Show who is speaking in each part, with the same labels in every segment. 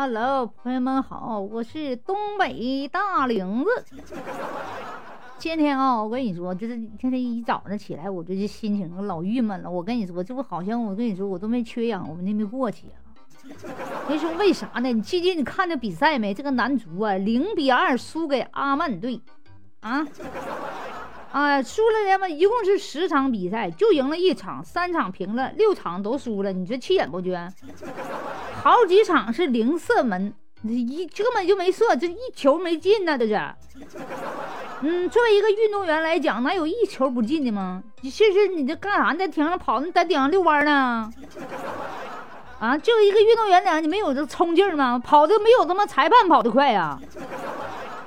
Speaker 1: Hello，朋友们好，我是东北大玲子。今天啊，我跟你说，就是今天一早上起来，我这心情老郁闷了。我跟你说，这不好像我跟你说，我都没缺氧，我们那没过去啊。你说为啥呢？你最近你看那比赛没？这个男足啊，零比二输给阿曼队，啊，啊，输了的嘛，一共是十场比赛，就赢了一场，三场平了，六场都输了。你说气人不撅？好几场是零射门，一根本就没射，这一球没进呢，这是。嗯，作为一个运动员来讲，哪有一球不进的吗？你试试，你这干啥？你在顶上跑，你在顶上遛弯呢？啊，就一个运动员讲，你没有这冲劲吗？跑的没有他妈裁判跑的快呀！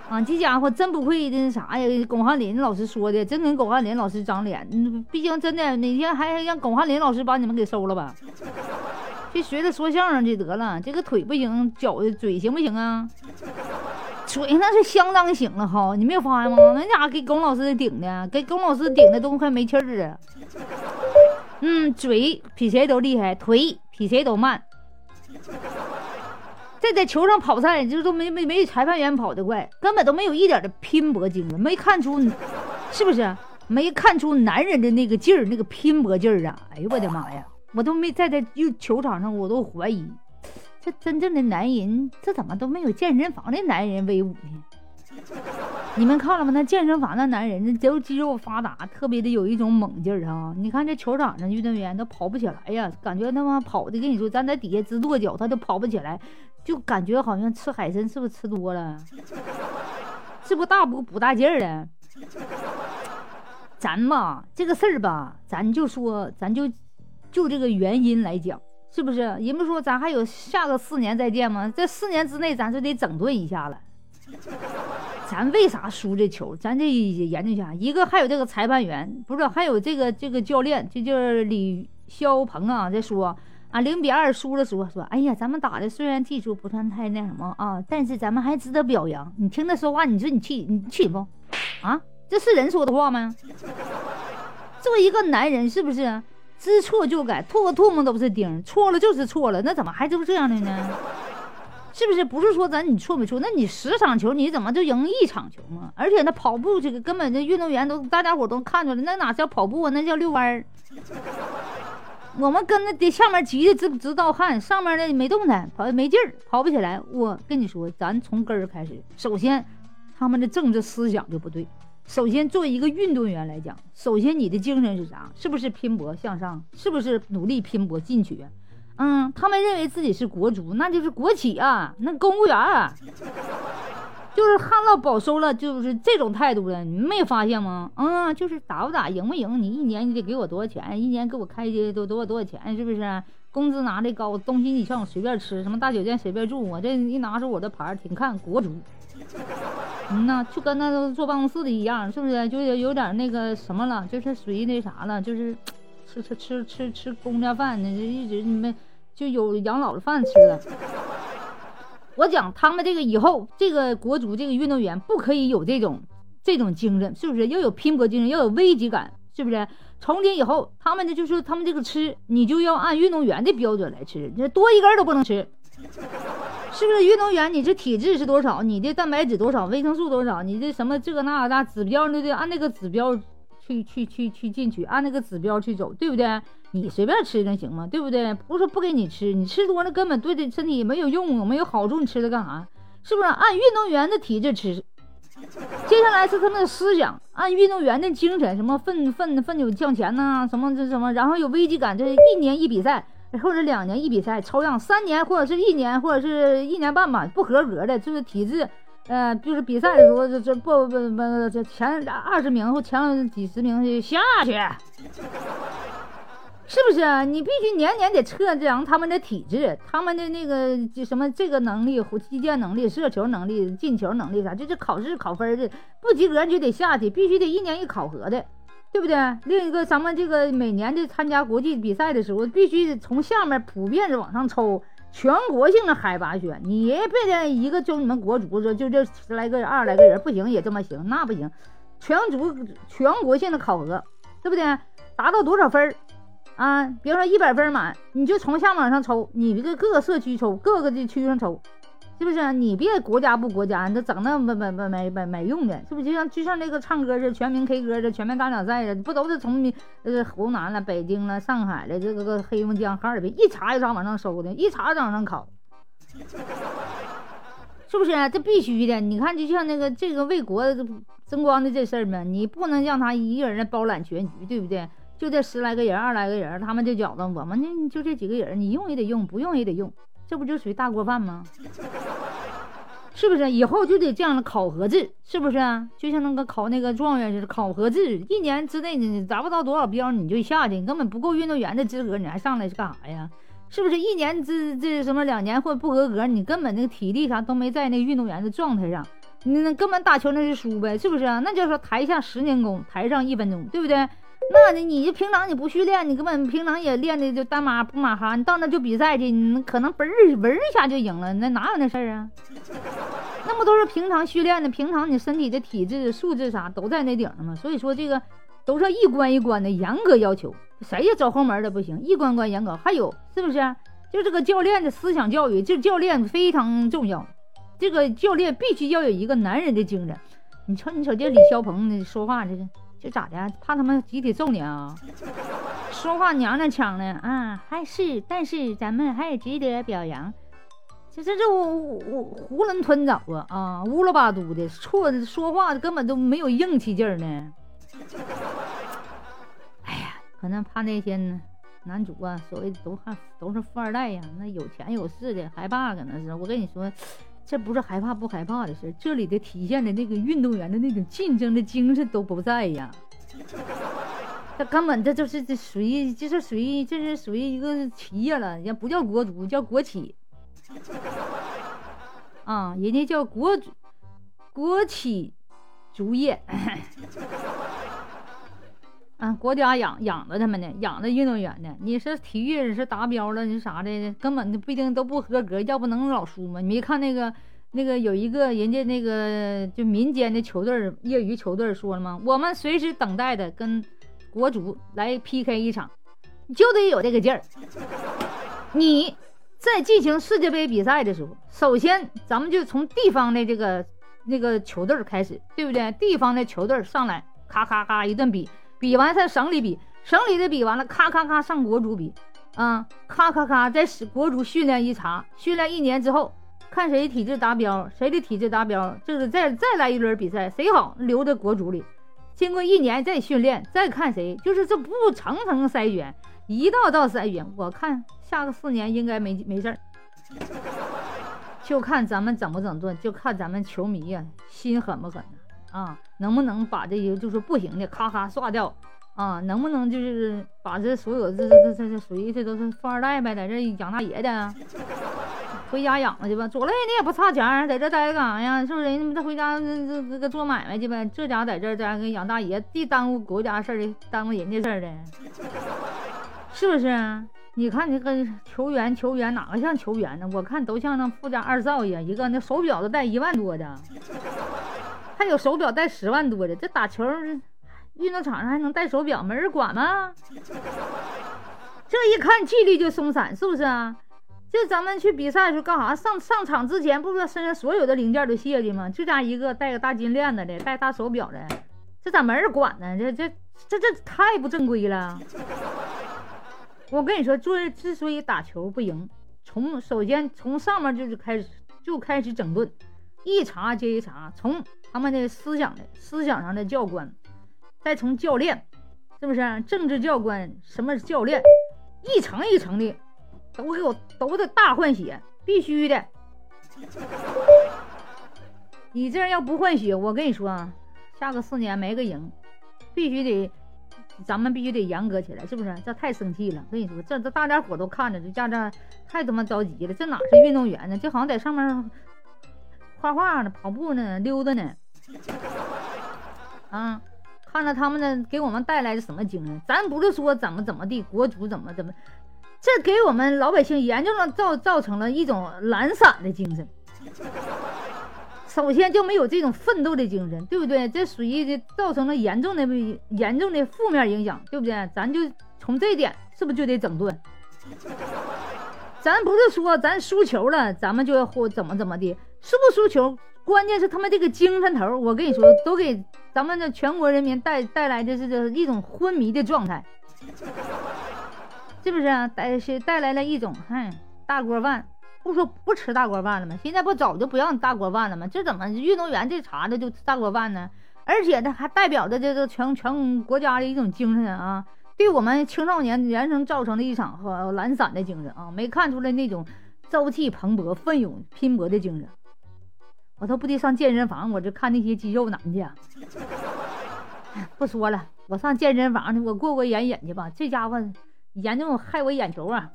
Speaker 1: 啊，这家伙真不会那啥呀！巩汉林老师说的，真跟巩汉林老师长脸。嗯，毕竟真的，哪天还让巩汉林老师把你们给收了吧？就学着说相声就得了，这个腿不行，脚嘴行不行啊？嘴那是相当行了哈，你没有发现吗？那家伙给龚老师顶的，给龚老师顶的都快没气儿了。嗯，嘴比谁都厉害，腿比谁都慢。这在球上跑赛，就都没没没裁判员跑得快，根本都没有一点的拼搏精神，没看出，是不是？没看出男人的那个劲儿，那个拼搏劲儿啊！哎呦我的妈呀！我都没在这球场上，我都怀疑，这真正的男人，这怎么都没有健身房的男人威武呢？你们看了吗？那健身房的男人，那都肌肉发达，特别的有一种猛劲儿啊！你看这球场上运动员都跑不起来呀，感觉他妈跑的，跟你说，咱在底下直跺脚，他都跑不起来，就感觉好像吃海参是不是吃多了？是不大补补大劲儿了？咱吧，这个事儿吧，咱就说，咱就。就这个原因来讲，是不是？人们说咱还有下个四年再见吗？这四年之内，咱就得整顿一下了。咱为啥输这球？咱得研究一下。一个还有这个裁判员，不是还有这个这个教练，这就是李霄鹏啊，在说啊，零比二输了，说说，哎呀，咱们打的虽然技术不算太那什么啊，但是咱们还值得表扬。你听他说话，你说你气你气不？啊，这是人说的话吗？作为一个男人，是不是？知错就改，吐个唾沫都不是钉，错了就是错了，那怎么还都这样的呢？是不是？不是说咱你错没错？那你十场球你怎么就赢一场球吗？而且那跑步这个根本这运动员都大家伙都看出来，那哪叫跑步啊？那叫遛弯儿。我们跟那得下面急的直直盗汗，上面的没动弹，跑没劲儿，跑不起来。我跟你说，咱从根儿开始，首先他们的政治思想就不对。首先，作为一个运动员来讲，首先你的精神是啥？是不是拼搏向上？是不是努力拼搏进取？嗯，他们认为自己是国足，那就是国企啊，那公务员，就是旱涝保收了，就是这种态度了。你没发现吗？嗯，就是打不打，赢不赢，你一年你得给我多少钱？一年给我开的多多少多少钱？是不是？工资拿的高，东西你像我随便吃，什么大酒店随便住，我这一拿出我的牌，挺看国足。嗯呐，就跟那坐办公室的一样，是不是？就有有点那个什么了，就是属于那啥了，就是吃吃吃吃吃公家饭呢，就一直你们就有养老的饭吃了。我讲他们这个以后，这个国足这个运动员不可以有这种这种精神，是不是？要有拼搏精神，要有危机感，是不是？从今以后，他们的就是他们这个吃，你就要按运动员的标准来吃，你多一根都不能吃。是不是运动员？你这体质是多少？你的蛋白质多少？维生素多少？你这什么这个那那指标都得按那个指标去去去去进去，按那个指标去走，对不对？你随便吃能行吗？对不对？不是说不给你吃，你吃多了根本对这身体没有用，没有好处，你吃它干啥？是不是按运动员的体质吃？接下来是他们的思想，按运动员的精神，什么奋奋奋勇向前呐，什么这什么，然后有危机感，这一年一比赛。或者两年一比赛抽样，三年或者是一年或者是一年半吧，不合格的，就是体质，呃，就是比赛的时候这这不不不这前二十名或前几十名就下去，是不是？你必须年年得测量他们的体质，他们的那个就什么这个能力、击剑能力、射球能力、进球能力啥，就是考试考分的，不及格就得下去，必须得一年一考核的。对不对？另一个，咱们这个每年的参加国际比赛的时候，必须从下面普遍的往上抽，全国性的海拔选。你别的一个就你们国足说就这十来个人、二十来个人不行也这么行，那不行，全足全国性的考核，对不对？达到多少分儿啊？比如说一百分满，你就从下面往上抽，你这个各个社区抽，各个的区上抽，是不是？你别国家不国家，你都整那没没没没没没用的，是不是？就像就像那个唱歌似的，全民 K 歌的，全民大奖赛的，不都是从呃湖南了、北京了、上海了，这个个黑龙江、哈尔滨一茬一茬往上收的，一茬一茬往上考，是不是？这必须的。你看，就像那个这个为国争光的这事儿嘛，你不能让他一个人包揽全局，对不对？就这十来个人、二来个人，他们就觉得我们呢就这几个人，你用也得用，不用也得用。这不就属于大锅饭吗？是不是？以后就得这样的考核制，是不是啊？就像那个考那个状元似的，考核制，一年之内你达不到多少标你就下去，你根本不够运动员的资格，你还上来是干啥呀？是不是？一年之这什么两年或不合格，你根本那个体力啥都没在那运动员的状态上，你那根本打球那是输呗，是不是啊？那叫说台下十年功，台上一分钟，对不对？那你你就平常你不训练，你根本平常也练的就单马不马哈，你到那就比赛去，你可能嘣儿嘣儿一下就赢了，那哪有那事儿啊？那不都是平常训练的，平常你身体的体质素质啥都在那顶上嘛。所以说这个都是一关一关的严格要求，谁也走后门的不行，一关关严格。还有是不是？就这个教练的思想教育，这教练非常重要，这个教练必须要有一个男人的精神。你瞅你瞅这李霄鹏说话这是。就咋的？怕他们集体揍你啊？说话娘娘腔的啊？还是，但是咱们还值得表扬。这这这我我囫囵吞枣啊啊！乌了巴嘟的，错的说话根本都没有硬气劲儿呢。哎呀，可能怕那些男主啊，所谓都还都是富二代呀，那有钱有势的，害怕可能是。我跟你说。这不是害怕不害怕的事，这里的体现的那个运动员的那种竞争的精神都不在呀。他根本这就是这属于，这是属于，这是属于一个企业了，也不叫国足，叫国企。啊，人家叫国国企足业。啊，国家养养着他们呢，养着运动员呢。你是体育是达标了，你啥的，根本不一定都不合格，要不能老输吗？你没看那个那个有一个人家那个就民间的球队业余球队说了吗？我们随时等待的跟国足来 PK 一场，就得有这个劲儿。你在进行世界杯比赛的时候，首先咱们就从地方的这个那个球队开始，对不对？地方的球队上来，咔咔咔一顿比。比完在省里比，省里的比完了，咔咔咔上国足比，啊，咔咔咔在国足训练一茬，训练一年之后，看谁体质达标，谁的体质达标，就是再再来一轮比赛，谁好留在国足里，经过一年再训练，再看谁，就是这不层层筛选，一道道筛选，我看下个四年应该没没事儿，就看咱们整不整顿，就看咱们球迷呀心狠不狠呢。啊，能不能把这些就是不行的咔咔刷掉啊？能不能就是把这所有这这这这这属于这都是富二代呗，在这养大爷的，回家养了去吧。左累你也不差钱，在这待着干啥呀？是不是？人家回家这这这个做买卖去呗。这家在这在跟养大爷，既耽误国家事儿的，耽误人家事儿的，是不是？你看你跟球员，球员哪个像球员呢？我看都像那富家二少爷，一个那手表都带一万多的。还有手表带十万多的，这打球运动场上还能戴手表，没人管吗？这一看纪律就松散，是不是啊？就咱们去比赛的时候干啥？上上场之前不知道身上所有的零件都卸的吗？就家一个戴个大金链子的，戴大手表的，这咋没人管呢？这这这这太不正规了！我跟你说，做之所以打球不赢，从首先从上面就是开始就开始整顿。一茬接一茬，从他们的思想的思想上的教官，再从教练，是不是政治教官？什么教练？一层一层的，都给我都得大换血，必须的。你这样要不换血，我跟你说啊，下个四年没个赢，必须得，咱们必须得严格起来，是不是？这太生气了，跟你说，这这大家伙都看着，这家这太他妈着急了，这哪是运动员呢？这好像在上面。画画呢，跑步呢，溜达呢，啊，看着他们呢，给我们带来的什么精神？咱不是说怎么怎么地，国足怎么怎么，这给我们老百姓严重的造造成了一种懒散的精神。首先就没有这种奋斗的精神，对不对？这属于这造成了严重的严重的负面影响，对不对？咱就从这点是不是就得整顿？咱不是说咱输球了，咱们就要或怎么怎么的，输不输球，关键是他们这个精神头，我跟你说，都给咱们的全国人民带带来的是一种昏迷的状态，是不是啊？带是带来了一种，嗨，大锅饭，不说不吃大锅饭了吗？现在不早就不让大锅饭了吗？这怎么运动员这茬子就大锅饭呢？而且呢，还代表着这个全全国家的一种精神啊！对我们青少年人生造成的一场和懒散的精神啊，没看出来那种朝气蓬勃、奋勇拼搏的精神。我都不得上健身房，我就看那些肌肉男去。不说了，我上健身房去，我过过眼瘾去吧。这家伙严重害我眼球啊！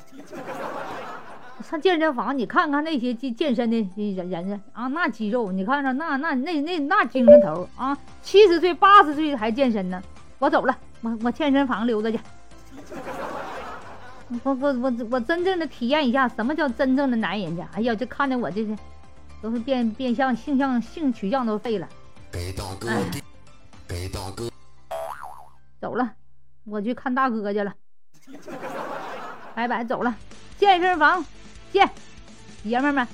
Speaker 1: 上健身房，你看看那些健健身的人人啊，那肌肉，你看看那那那那那精神头啊，七十岁八十岁还健身呢。我走了。我我健身房溜达去，我我我我真正的体验一下什么叫真正的男人去。哎呀，这看着我这是都是变变相性向性取向都废了。给大哥，给大哥，走了，我去看大哥去了。拜拜，走了，健身房见，爷们们。